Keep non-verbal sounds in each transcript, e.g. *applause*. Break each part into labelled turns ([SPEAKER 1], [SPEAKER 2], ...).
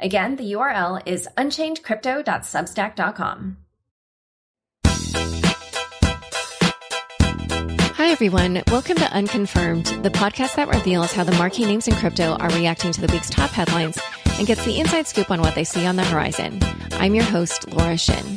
[SPEAKER 1] Again, the URL is unchainedcrypto.substack.com.
[SPEAKER 2] Hi, everyone. Welcome to Unconfirmed, the podcast that reveals how the marquee names in crypto are reacting to the week's top headlines and gets the inside scoop on what they see on the horizon. I'm your host, Laura Shin.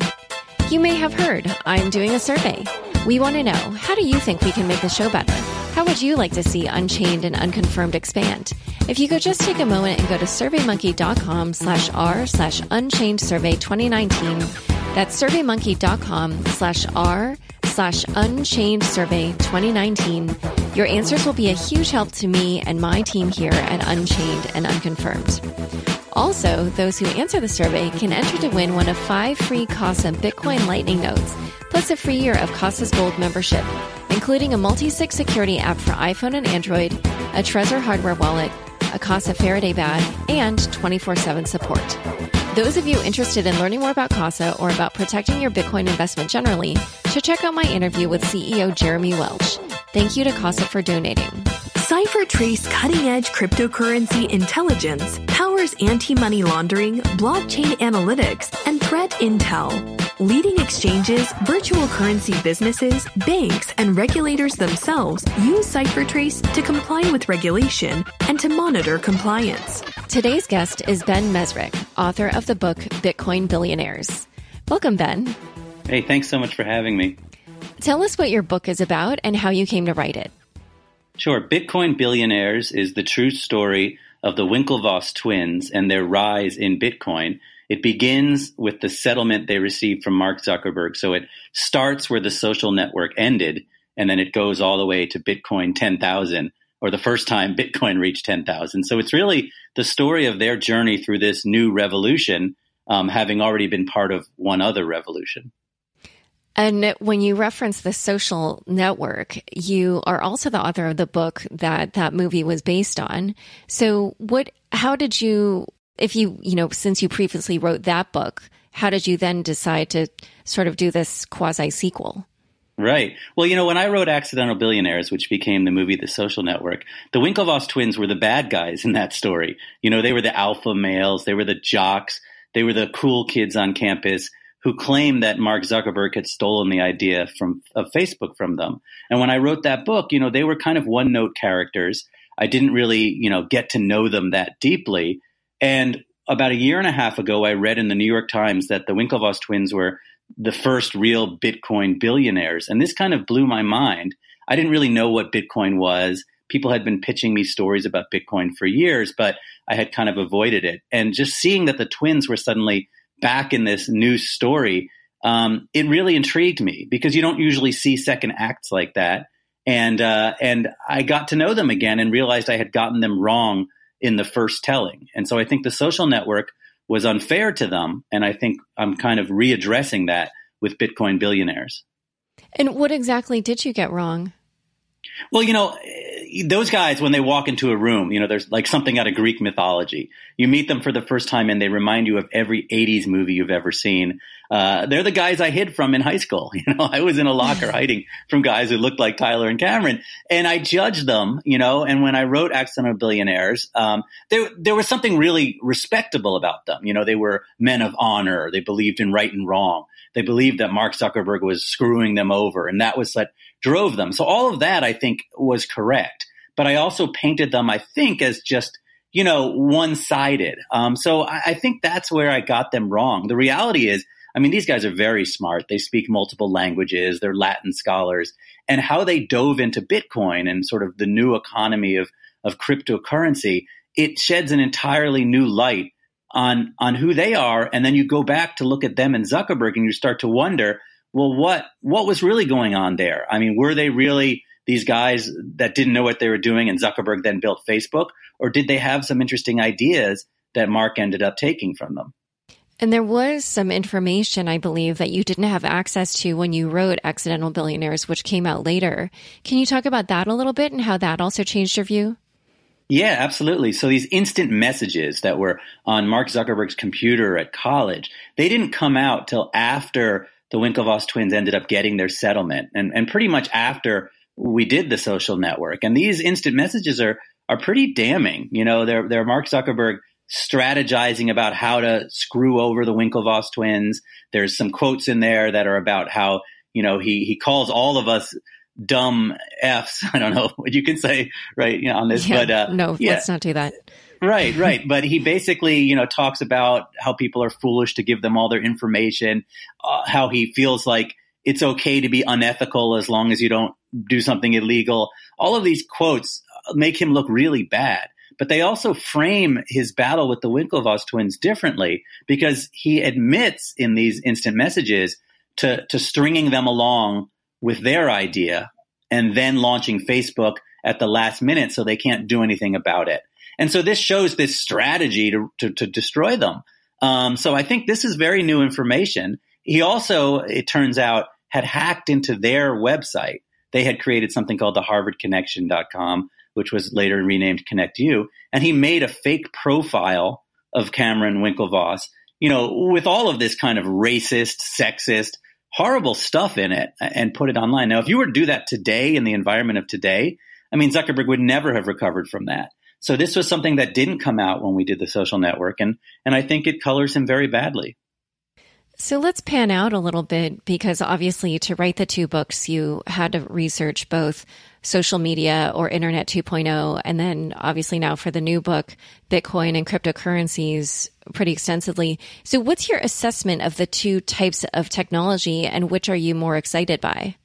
[SPEAKER 2] You may have heard I'm doing a survey. We want to know how do you think we can make the show better? How would you like to see Unchained and Unconfirmed expand? If you could just take a moment and go to surveymonkey.com slash r slash unchained survey 2019, that's surveymonkey.com slash r slash unchained survey 2019, your answers will be a huge help to me and my team here at Unchained and Unconfirmed. Also, those who answer the survey can enter to win one of five free Casa Bitcoin Lightning nodes, plus a free year of Casa's Gold membership, including a multi-sig security app for iPhone and Android, a Trezor hardware wallet, a Casa Faraday bag, and 24-7 support. Those of you interested in learning more about Casa or about protecting your Bitcoin investment generally should check out my interview with CEO Jeremy Welch. Thank you to Casa for donating.
[SPEAKER 3] CipherTrace cutting edge cryptocurrency intelligence powers anti money laundering, blockchain analytics, and threat intel. Leading exchanges, virtual currency businesses, banks, and regulators themselves use CipherTrace to comply with regulation and to monitor compliance.
[SPEAKER 2] Today's guest is Ben Mezrich, author of the book Bitcoin Billionaires. Welcome, Ben.
[SPEAKER 4] Hey, thanks so much for having me.
[SPEAKER 2] Tell us what your book is about and how you came to write it.
[SPEAKER 4] Sure. Bitcoin Billionaires is the true story of the Winklevoss twins and their rise in Bitcoin. It begins with the settlement they received from Mark Zuckerberg. So it starts where the social network ended, and then it goes all the way to Bitcoin 10,000, or the first time *laughs* Bitcoin reached 10,000. So it's really the story of their journey through this new revolution, um, having already been part of one other revolution.
[SPEAKER 2] And when you reference the social network, you are also the author of the book that that movie was based on. So what, how did you, if you, you know, since you previously wrote that book, how did you then decide to sort of do this quasi sequel?
[SPEAKER 4] Right. Well, you know, when I wrote Accidental Billionaires, which became the movie The Social Network, the Winklevoss twins were the bad guys in that story. You know, they were the alpha males, they were the jocks, they were the cool kids on campus who claimed that Mark Zuckerberg had stolen the idea from of Facebook from them. And when I wrote that book, you know, they were kind of one note characters. I didn't really, you know, get to know them that deeply. And about a year and a half ago, I read in the New York Times that the Winklevoss twins were the first real Bitcoin billionaires. And this kind of blew my mind. I didn't really know what Bitcoin was. People had been pitching me stories about Bitcoin for years, but I had kind of avoided it. And just seeing that the twins were suddenly back in this new story, um, it really intrigued me because you don't usually see second acts like that. And uh, and I got to know them again and realized I had gotten them wrong in the first telling. And so I think the social network was unfair to them, and I think I'm kind of readdressing that with Bitcoin billionaires.
[SPEAKER 2] And what exactly did you get wrong?
[SPEAKER 4] Well, you know, those guys, when they walk into a room, you know, there's like something out of Greek mythology. You meet them for the first time and they remind you of every 80s movie you've ever seen. Uh, they're the guys I hid from in high school. *laughs* You know, I was in a locker *laughs* hiding from guys who looked like Tyler and Cameron and I judged them, you know, and when I wrote Accidental Billionaires, um, there, there was something really respectable about them. You know, they were men of honor. They believed in right and wrong. They believed that Mark Zuckerberg was screwing them over and that was what drove them. So all of that I think was correct. But I also painted them, I think, as just, you know, one sided. Um, so I, I think that's where I got them wrong. The reality is, I mean, these guys are very smart. They speak multiple languages. They're Latin scholars. And how they dove into Bitcoin and sort of the new economy of, of cryptocurrency, it sheds an entirely new light on, on who they are. And then you go back to look at them and Zuckerberg and you start to wonder, well, what what was really going on there? I mean, were they really these guys that didn't know what they were doing and Zuckerberg then built Facebook? Or did they have some interesting ideas that Mark ended up taking from them.
[SPEAKER 2] And there was some information, I believe, that you didn't have access to when you wrote Accidental Billionaires, which came out later. Can you talk about that a little bit and how that also changed your view?
[SPEAKER 4] Yeah, absolutely. So these instant messages that were on Mark Zuckerberg's computer at college, they didn't come out till after the Winklevoss twins ended up getting their settlement and, and pretty much after we did the social network. And these instant messages are, are pretty damning. You know, they're, they're Mark Zuckerberg strategizing about how to screw over the Winklevoss twins. There's some quotes in there that are about how, you know, he, he calls all of us dumb Fs. *laughs* I don't know what you can say, right, you know, on this,
[SPEAKER 2] yeah,
[SPEAKER 4] but, uh,
[SPEAKER 2] no, yeah. let's not do that.
[SPEAKER 4] right, right. But he basically, you know, talks about how people are foolish to give them all their information, uh, how he feels like it's okay to be unethical as long as you don't do something illegal. All of these quotes make him look really bad but they also frame his battle with the Winklevoss twins differently because he admits in these instant messages to, to stringing them along with their idea and then launching Facebook at the last minute so they can't do anything about it. And so this shows this strategy to, to, to destroy them. Um, so I think this is very new information. He also, it turns out, had hacked into their website. They had created something called the harvardconnection.com, which was later renamed ConnectU. And he made a fake profile of Cameron Winklevoss, you know, with all of this kind of racist, sexist, horrible stuff in it and put it online. Now, if you were to do that today in the environment of today, I mean, Zuckerberg would never have recovered from that. So this was something that didn't come out when we did the social network. And, and I think it colors him very badly.
[SPEAKER 2] So let's pan out a little bit because obviously to write the two books, you had to research both social media or internet 2.0. And then obviously now for the new book, Bitcoin and cryptocurrencies pretty extensively. So what's your assessment of the two types of technology and which are you more excited by?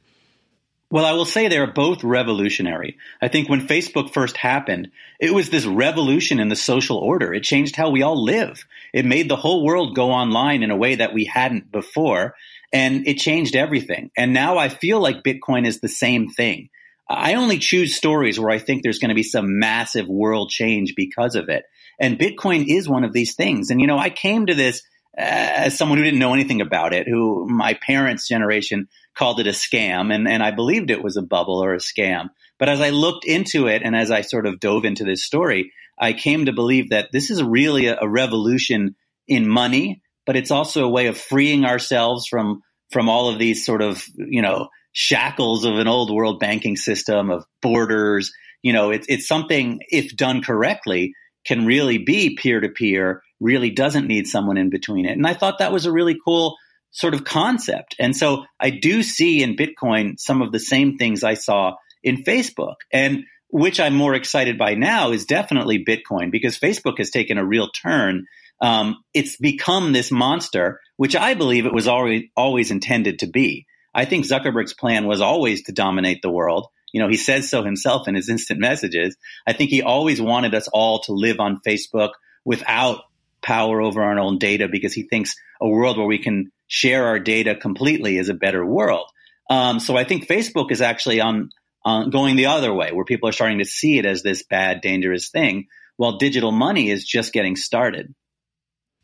[SPEAKER 4] Well, I will say they are both revolutionary. I think when Facebook first happened, it was this revolution in the social order. It changed how we all live. It made the whole world go online in a way that we hadn't before, and it changed everything. And now I feel like Bitcoin is the same thing. I only choose stories where I think there's going to be some massive world change because of it. And Bitcoin is one of these things. And, you know, I came to this uh, as someone who didn't know anything about it, who my parents' generation called it a scam, and, and I believed it was a bubble or a scam. But as I looked into it and as I sort of dove into this story, I came to believe that this is really a, a revolution in money, but it's also a way of freeing ourselves from from all of these sort of you know shackles of an old world banking system of borders. You know, it's it's something if done correctly can really be peer to peer. Really doesn't need someone in between it. And I thought that was a really cool sort of concept. And so I do see in Bitcoin some of the same things I saw in Facebook. And which I'm more excited by now is definitely Bitcoin because Facebook has taken a real turn. Um, it's become this monster, which I believe it was always, always intended to be. I think Zuckerberg's plan was always to dominate the world. You know, he says so himself in his instant messages. I think he always wanted us all to live on Facebook without power over our own data because he thinks a world where we can share our data completely is a better world. Um, so I think Facebook is actually on, on going the other way, where people are starting to see it as this bad, dangerous thing, while digital money is just getting started.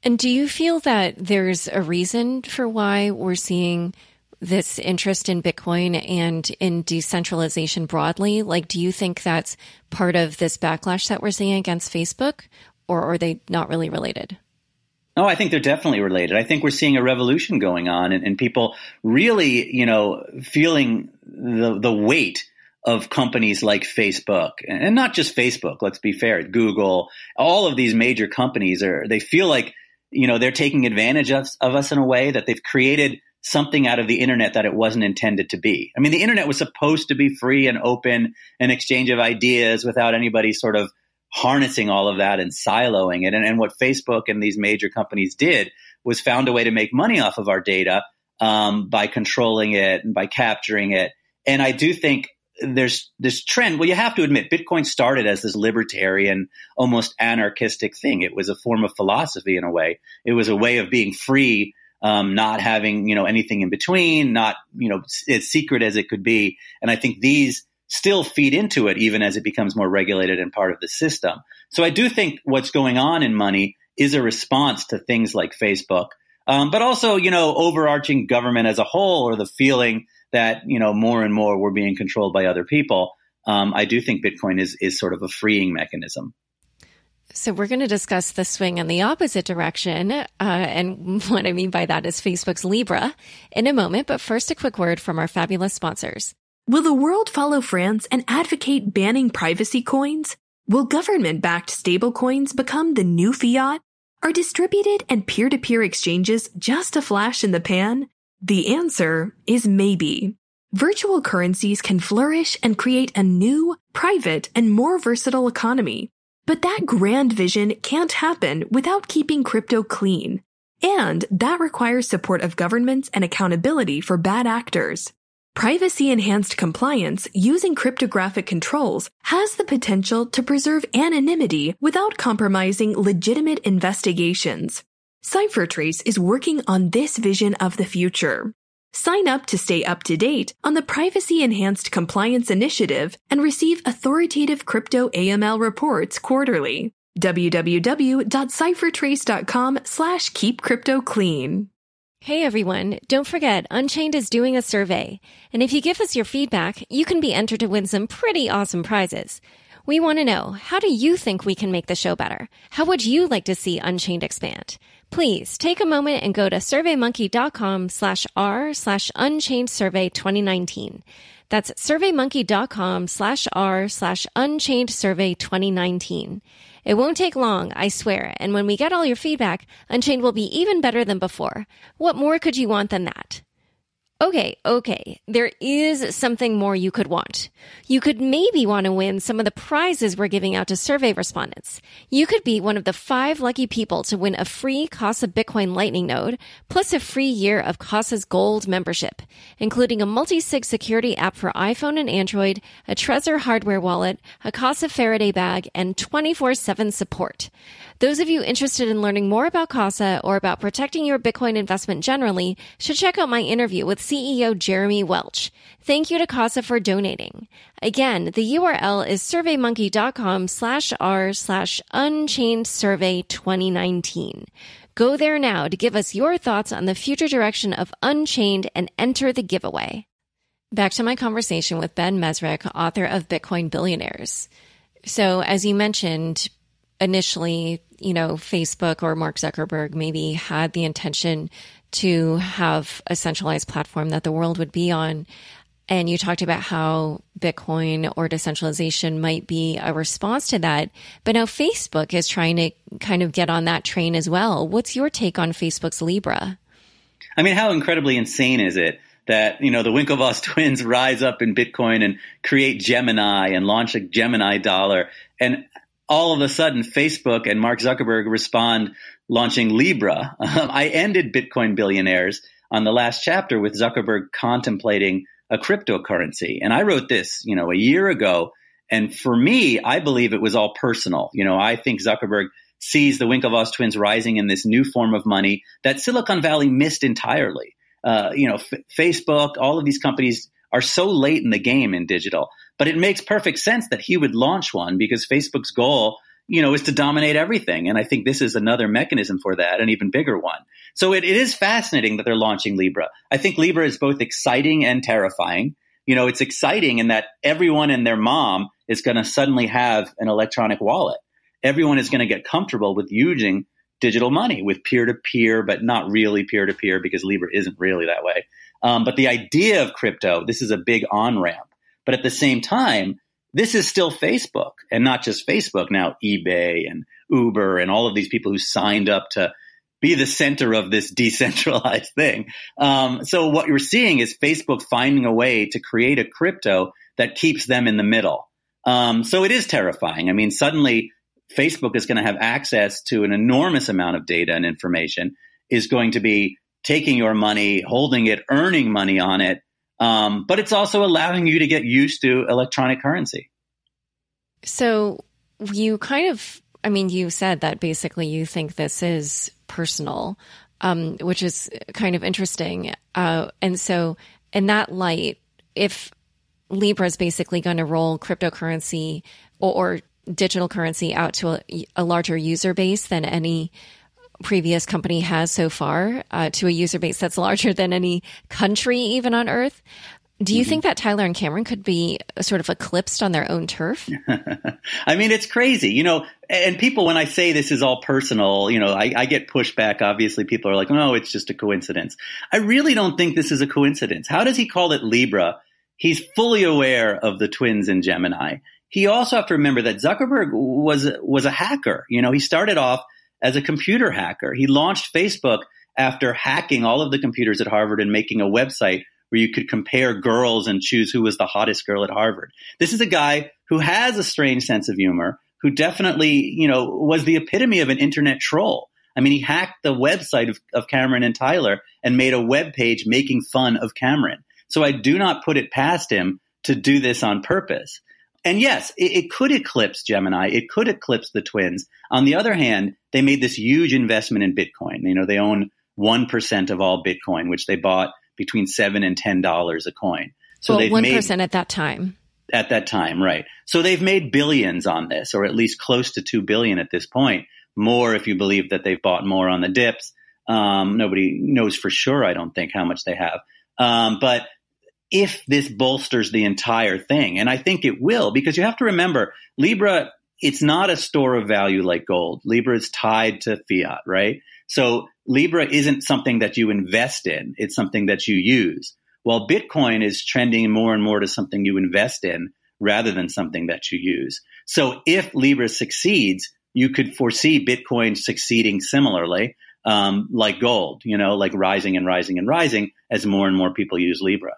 [SPEAKER 2] And do you feel that there's a reason for why we're seeing this interest in Bitcoin and in decentralization broadly? Like, do you think that's part of this backlash that we're seeing against Facebook, or are they not really related?
[SPEAKER 4] No, I think they're definitely related. I think we're seeing a revolution going on and, and people really, you know, feeling the, the weight of companies like Facebook and not just Facebook. Let's be fair. Google, all of these major companies are, they feel like, you know, they're taking advantage of, of us in a way that they've created something out of the internet that it wasn't intended to be. I mean, the internet was supposed to be free and open, an exchange of ideas without anybody sort of harnessing all of that and siloing it. And, and what Facebook and these major companies did was found a way to make money off of our data um, by controlling it and by capturing it. And I do think there's this trend. Well, you have to admit, Bitcoin started as this libertarian, almost anarchistic thing. It was a form of philosophy in a way. It was a way of being free, um, not having you know anything in between, not you know as secret as it could be. And I think these still feed into it even as it becomes more regulated and part of the system. So I do think what's going on in money is a response to things like Facebook. Um, but also, you know, overarching government as a whole or the feeling that, you know, more and more we're being controlled by other people. Um, I do think Bitcoin is, is sort of a freeing mechanism.
[SPEAKER 2] So we're going to discuss the swing in the opposite direction. Uh, and *laughs* what I mean by that is Facebook's Libra in a moment. But first, a quick word from our fabulous sponsors.
[SPEAKER 3] Will the world follow France and advocate banning privacy coins? Will government backed stablecoins become the new fiat? Are distributed and peer to peer exchanges just a flash in the pan? The answer is maybe. Virtual currencies can flourish and create a new, private, and more versatile economy. But that grand vision can't happen without keeping crypto clean. And that requires support of governments and accountability for bad actors. Privacy enhanced compliance using cryptographic controls has the potential to preserve anonymity without compromising legitimate investigations. CipherTrace is working on this vision of the future. Sign up to stay up to date on the Privacy Enhanced Compliance Initiative and receive authoritative crypto AML reports quarterly. www.ciphertrace.com slash keep crypto clean.
[SPEAKER 2] Hey everyone, don't forget Unchained is doing a survey. And if you give us your feedback, you can be entered to win some pretty awesome prizes. We want to know, how do you think we can make the show better? How would you like to see Unchained expand? Please take a moment and go to surveymonkey.com slash r slash unchained survey 2019. That's surveymonkey.com slash r slash unchained survey 2019. It won't take long, I swear, and when we get all your feedback, Unchained will be even better than before. What more could you want than that? Okay, okay. There is something more you could want. You could maybe want to win some of the prizes we're giving out to survey respondents. You could be one of the five lucky people to win a free Casa Bitcoin Lightning node, plus a free year of Casa's Gold membership, including a multi-sig security app for iPhone and Android, a Trezor hardware wallet, a Casa Faraday bag, and 24-7 support. Those of you interested in learning more about Casa or about protecting your Bitcoin investment generally should check out my interview with CEO Jeremy Welch. Thank you to Casa for donating. Again, the URL is surveymonkey.com slash r slash unchained survey 2019. Go there now to give us your thoughts on the future direction of Unchained and enter the giveaway. Back to my conversation with Ben Mezrich, author of Bitcoin Billionaires. So, as you mentioned, initially, you know, Facebook or Mark Zuckerberg maybe had the intention to have a centralized platform that the world would be on. And you talked about how Bitcoin or decentralization might be a response to that. But now Facebook is trying to kind of get on that train as well. What's your take on Facebook's Libra?
[SPEAKER 4] I mean, how incredibly insane is it that, you know, the Winklevoss *laughs* twins rise up in Bitcoin and create Gemini and launch a Gemini dollar. And all of a sudden, Facebook and Mark Zuckerberg respond launching Libra. *laughs* I ended Bitcoin billionaires on the last chapter with Zuckerberg contemplating a cryptocurrency. And I wrote this, you know, a year ago. And for me, I believe it was all personal. You know, I think Zuckerberg sees the Winklevoss twins rising in this new form of money that Silicon Valley missed entirely. Uh, you know, F- Facebook, all of these companies are so late in the game in digital. But it makes perfect sense that he would launch one because Facebook's goal, you know, is to dominate everything. And I think this is another mechanism for that, an even bigger one. So it, it is fascinating that they're launching Libra. I think Libra is both exciting and terrifying. You know, it's exciting in that everyone and their mom is going to suddenly have an electronic wallet. Everyone is going to get comfortable with using digital money with peer to peer, but not really peer to peer because Libra isn't really that way. Um, but the idea of crypto, this is a big on ramp. But at the same time, this is still Facebook and not just Facebook now, eBay and Uber and all of these people who signed up to be the center of this *laughs* decentralized thing. Um, so what you're seeing is Facebook finding a way to create a crypto that keeps them in the middle. Um, so it is terrifying. I mean, suddenly Facebook is going to have access to an enormous amount of data and information, is going to be taking your money, holding it, earning money on it. Um, but it's also allowing you to get used to electronic currency.
[SPEAKER 2] So you kind of, I mean, you said that basically you think this is personal, um, which is kind of interesting. Uh, and so, in that light, if Libra is basically going to roll cryptocurrency or, or digital currency out to a, a larger user base than any previous company has so far, uh, to a user base that's larger than any country even on earth. Do you mm-hmm. think that Tyler and Cameron could be sort of eclipsed on their own turf? *laughs*
[SPEAKER 4] I mean, it's crazy, you know. And people, when I say this is all personal, you know, I, I get pushback. Obviously, people are like, "No, it's just a coincidence." I really don't think this is a coincidence. How does he call it Libra? He's fully aware of the twins in Gemini. He also have to remember that Zuckerberg was was a hacker. You know, he started off as a computer hacker. He launched Facebook after hacking all of the computers at Harvard and making a website where you could compare girls and choose who was the hottest girl at Harvard. This is a guy who has a strange sense of humor, who definitely, you know, was the epitome of an internet troll. I mean, he hacked the website of, of Cameron and Tyler and made a web page making fun of Cameron. So I do not put it past him to do this on purpose. And yes, it, it, could eclipse Gemini. It could eclipse the twins. On the other hand, they made this huge investment in Bitcoin. You know, they own 1% of all Bitcoin, which they bought between seven and ten dollars a coin.
[SPEAKER 2] So well, one percent at that time.
[SPEAKER 4] At that time, right? So they've made billions on this, or at least close to two billion at this point. More if you believe that they've bought more on the dips. Um, nobody knows for sure. I don't think how much they have. Um, but if this bolsters the entire thing, and I think it will, because you have to remember Libra. It's not a store of value like gold. Libra is tied to fiat, right? So Libra isn't something that you invest in. It's something that you use. While Bitcoin is trending more and more to something you invest in rather than something that you use. So if Libra succeeds, you could foresee Bitcoin succeeding similarly, um, like gold, you know, like rising and rising and rising as more and more people use Libra.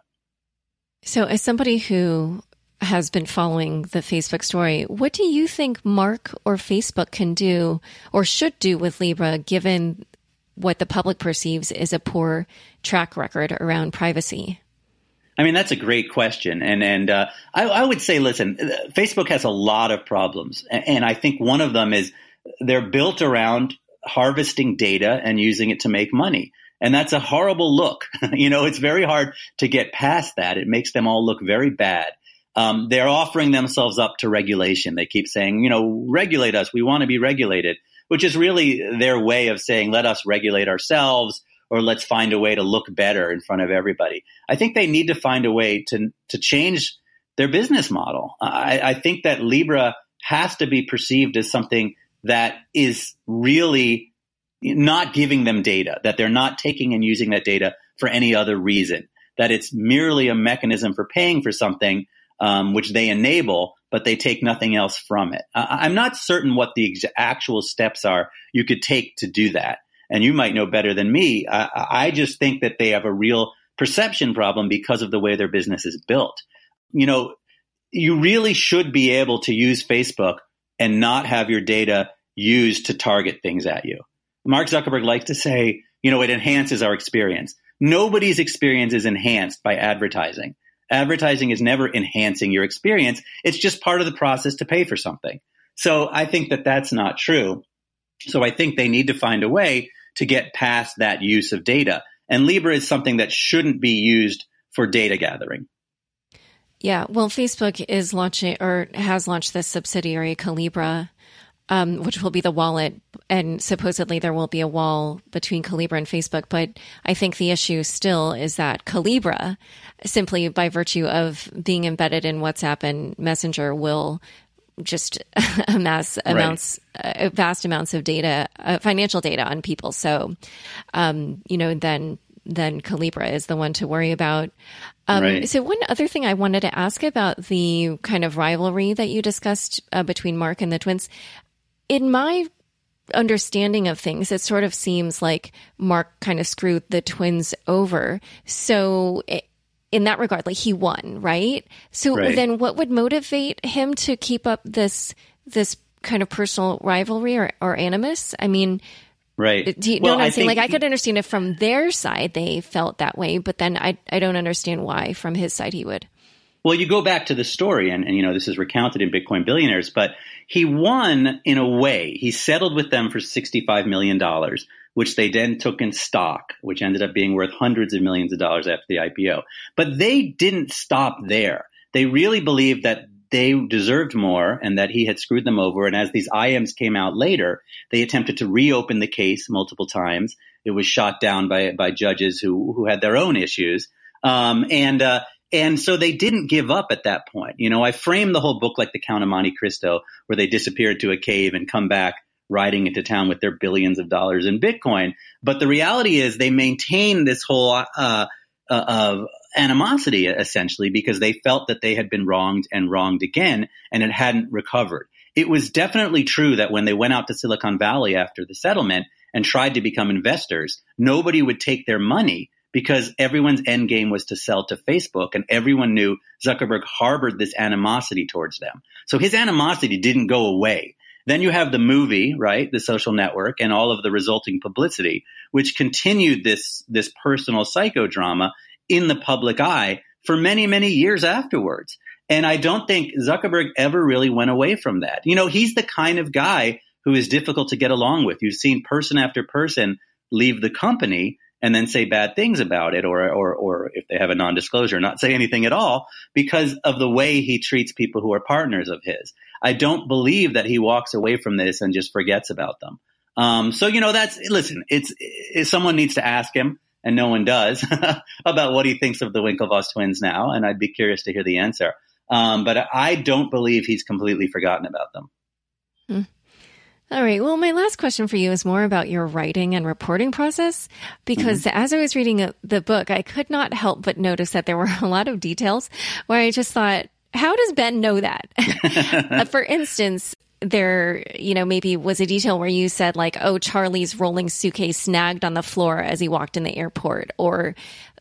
[SPEAKER 2] So as somebody who has been following the Facebook story, what do you think Mark or Facebook can do or should do with Libra given what the public perceives is a poor track record around privacy?
[SPEAKER 4] I mean, that's a great question, and and uh, I, I, would say, listen, Facebook has a lot of problems, and, and I think one of them is they're built around harvesting data and using it to make money. And that's a horrible look. *laughs* you know, it's very hard to get past that. It makes them all look very bad. Um, they're offering themselves up to regulation. They keep saying, you know, regulate us. We want to be regulated which is really their way of saying, let us regulate ourselves or let's find a way to look better in front of everybody. I think they need to find a way to, to change their business model. I, I think that Libra has to be perceived as something that is really not giving them data, that they're not taking and using that data for any other reason, that it's merely a mechanism for paying for something um, which they enable, but they take nothing else from it. I- am not certain what the ex- actual steps are you could take to do that. And you might know better than me. I, I just think that they have a real perception problem because of the way their business is built. You know, you really should be able to use Facebook and not have your data used to target things at you. Mark Zuckerberg likes to say, you know, it enhances our experience. Nobody's experience is enhanced by advertising. Advertising is never enhancing your experience. It's just part of the process to pay for something. So I think that that's not true. So I think they need to find a way to get past that use of data. And Libra is something that shouldn't be used for data gathering.
[SPEAKER 2] Yeah, well, Facebook is launching or has launched this subsidiary, Calibra, um, which will be the wallet. And supposedly there will be a wall between Calibra and Facebook. But I think the issue still is that Calibra, simply by virtue of being embedded in WhatsApp and Messenger, will just *laughs* amass amounts, right. uh, vast amounts of data, uh, financial data on people. So, um, you know, then then Calibra is the one to worry about. Um, right. So, one other thing I wanted to ask about the kind of rivalry that you discussed uh, between Mark and the twins in my understanding of things, it sort of seems like Mark kind of screwed the twins over. So, in that regard, like he won, right? So right. then, what would motivate him to keep up this this kind of personal rivalry or, or animus? I mean,
[SPEAKER 4] right?
[SPEAKER 2] Do you well, know what I'm saying? Like, I could understand if from their side they felt that way, but then I I don't understand why from his side he would.
[SPEAKER 4] Well, you go back to the story, and, and you know this is recounted in Bitcoin Billionaires, but he won in a way. He settled with them for $65 million, which they then took in stock, which ended up being worth hundreds of millions of dollars after the IPO. But they didn't stop there. They really believed that they deserved more and that he had screwed them over. And as these IMs came out later, they attempted to reopen the case multiple times. It was shot down by by judges who who had their own issues. Um, and uh, and so they didn't give up at that point. You know, I framed the whole book like the Count of Monte Cristo, where they disappeared to a cave and come back riding into town with their billions of dollars in Bitcoin. But the reality is they maintain this whole uh, uh, of animosity essentially because they felt that they had been wronged and wronged again and it hadn't recovered. It was definitely true that when they went out to Silicon Valley after the settlement and tried to become investors, nobody would take their money because everyone's end game was to sell to Facebook and everyone knew Zuckerberg harbored this animosity towards them. So his animosity didn't go away. Then you have the movie, right? The social network and all of the resulting publicity, which continued this, this personal psychodrama in the public eye for many, many years afterwards. And I don't think Zuckerberg ever really went away from that. You know, he's the kind of guy who is difficult to get along with. You've seen person after person leave the company and then say bad things about it or, or, or if they have a non-disclosure, not say anything at all because of the way he treats people who are partners of his. I don't believe that he walks away from this and just forgets about them. Um, so, you know, that's, listen, it's, someone needs to ask him and no one does *laughs* about what he thinks of the Winklevoss twins now. And I'd be curious to hear the answer. Um, but I don't believe he's completely forgotten about them.
[SPEAKER 2] Hmm. All right. Well, my last question for you is more about your writing and reporting process. Because mm-hmm. as I was reading the book, I could not help but notice that there were *laughs* a lot of details where I just thought, how does Ben know that? *laughs* Uh, for instance, there, you know, maybe was a detail where you said like, oh, Charlie's rolling suitcase snagged on the floor as he walked in the airport, or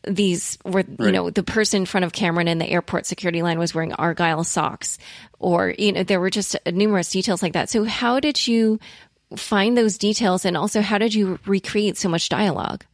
[SPEAKER 2] these were, right. you know, the person in front of Cameron in the airport security line was wearing Argyle socks, or, you know, there were just numerous details like that. So how did you find those details? And also, how did you recreate so much dialogue?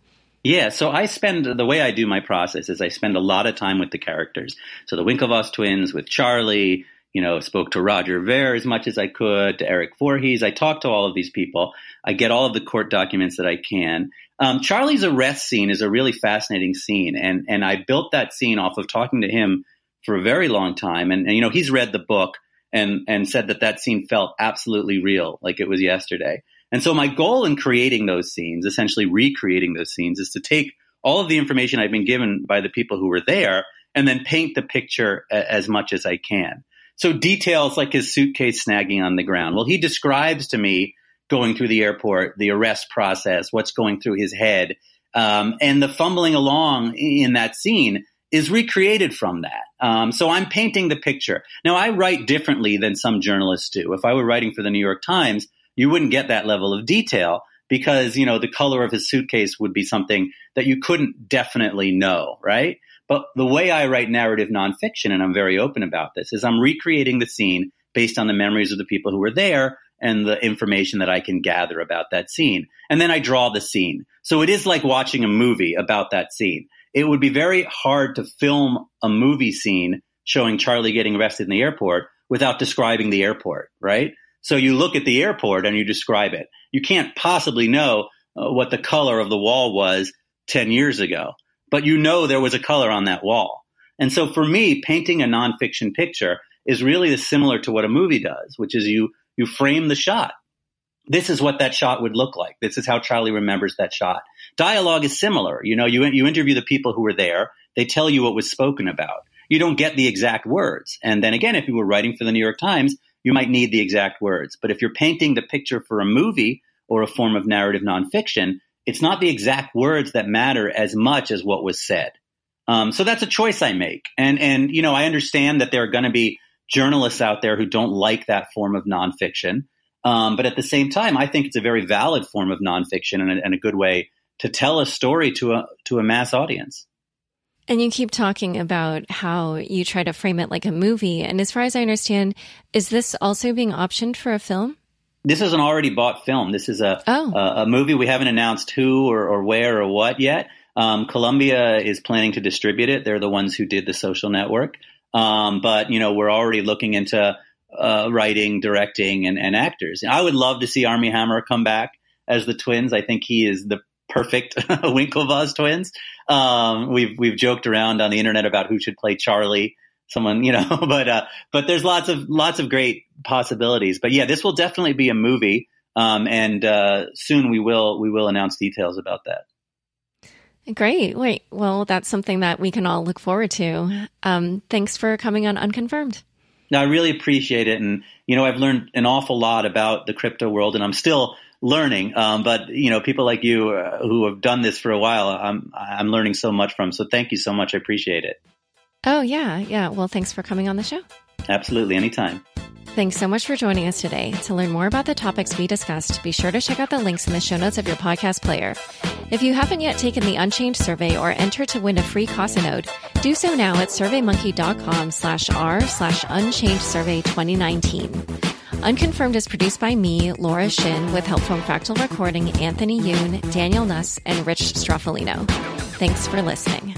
[SPEAKER 4] Yeah, so I spend the way I do my process is I spend a lot of time with the characters. So the Winklevoss twins with Charlie, you know, spoke to Roger Ver as much as I could, to Eric Voorhees. I talked to all of these people. I get all of the court documents that I can. Um, Charlie's arrest scene is a really fascinating scene, and and I built that scene off of talking to him for a very long time. And, and you know, he's read the book and and said that that scene felt absolutely real, like it was yesterday. And so my goal in creating those scenes, essentially recreating those scenes, is to take all of the information I've been given by the people who were there and then paint the picture a- as much as I can. So details like his suitcase snagging on the ground. Well, he describes to me going through the airport, the arrest process, what's going through his head, um, and the fumbling along in that scene is recreated from that. Um, so I'm painting the picture. Now I write differently than some journalists do. If I were writing for the New York Times, you wouldn't get that level of detail because, you know, the color of his suitcase would be something that you couldn't definitely know, right? But the way I write narrative nonfiction, and I'm very open about this, is I'm recreating the scene based on the memories of the people who were there and the information that I can gather about that scene. And then I draw the scene. So it is like watching a movie about that scene. It would be very hard to film a movie scene showing Charlie getting arrested in the airport without describing the airport, right? So you look at the airport and you describe it. You can't possibly know uh, what the color of the wall was 10 years ago, but you know there was a color on that wall. And so for me, painting a nonfiction picture is really similar to what a movie does, which is you, you frame the shot. This is what that shot would look like. This is how Charlie remembers that shot. Dialogue is similar. You know, you, you interview the people who were there. They tell you what was spoken about. You don't get the exact words. And then again, if you were writing for the New York Times, you might need the exact words. But if you're painting the picture for a movie or a form of narrative nonfiction, it's not the exact words that matter as much as what was said. Um, so that's a choice I make. And, and, you know, I understand that there are going to be journalists out there who don't like that form of nonfiction. Um, but at the same time, I think it's a very valid form of nonfiction and a, and a good way to tell a story to a, to a mass audience.
[SPEAKER 2] And you keep talking about how you try to frame it like a movie. And as far as I understand, is this also being optioned for a film?
[SPEAKER 4] This is an already bought film. This is a oh. a, a, movie. We haven't announced who or, or where or what yet. Um, Columbia is planning to distribute it. They're the ones who did the Social Network. Um, but you know, we're already looking into uh, writing, directing, and, and actors. I would love to see Armie Hammer come back as the twins. I think he is the perfect *laughs* Winklevoss twins. Um, we've we've joked around on the internet about who should play Charlie. someone, you know, *laughs* but, uh, but there's lots of, lots of great possibilities. But yeah, this will definitely be a movie. Um, and, uh, soon we will, we will announce details about that.
[SPEAKER 2] Great. Wait, well, that's something that we can all look forward to. Um, thanks for coming on Unconfirmed.
[SPEAKER 4] No, I really appreciate it. And, you know, I've learned an awful lot about the crypto world and I'm still learning. Um, but, you know, people like you uh, who have done this for a while, I'm, I'm learning so much from. So thank you so much. I appreciate it.
[SPEAKER 2] Oh, yeah. Yeah. Well, thanks for coming on the show.
[SPEAKER 4] Absolutely. Anytime.
[SPEAKER 2] Thanks so much for joining us today. To learn more about the topics we discussed, be sure to check out the links in the show notes of your podcast player. If you haven't yet taken the Unchained survey or enter to win a free Casa node, do so now at surveymonkey.com slash r slash unchained survey 2019. Unconfirmed is produced by me, Laura Shin, with help from Fractal Recording, Anthony Yoon, Daniel Nuss, and Rich Stroffolino. Thanks for listening.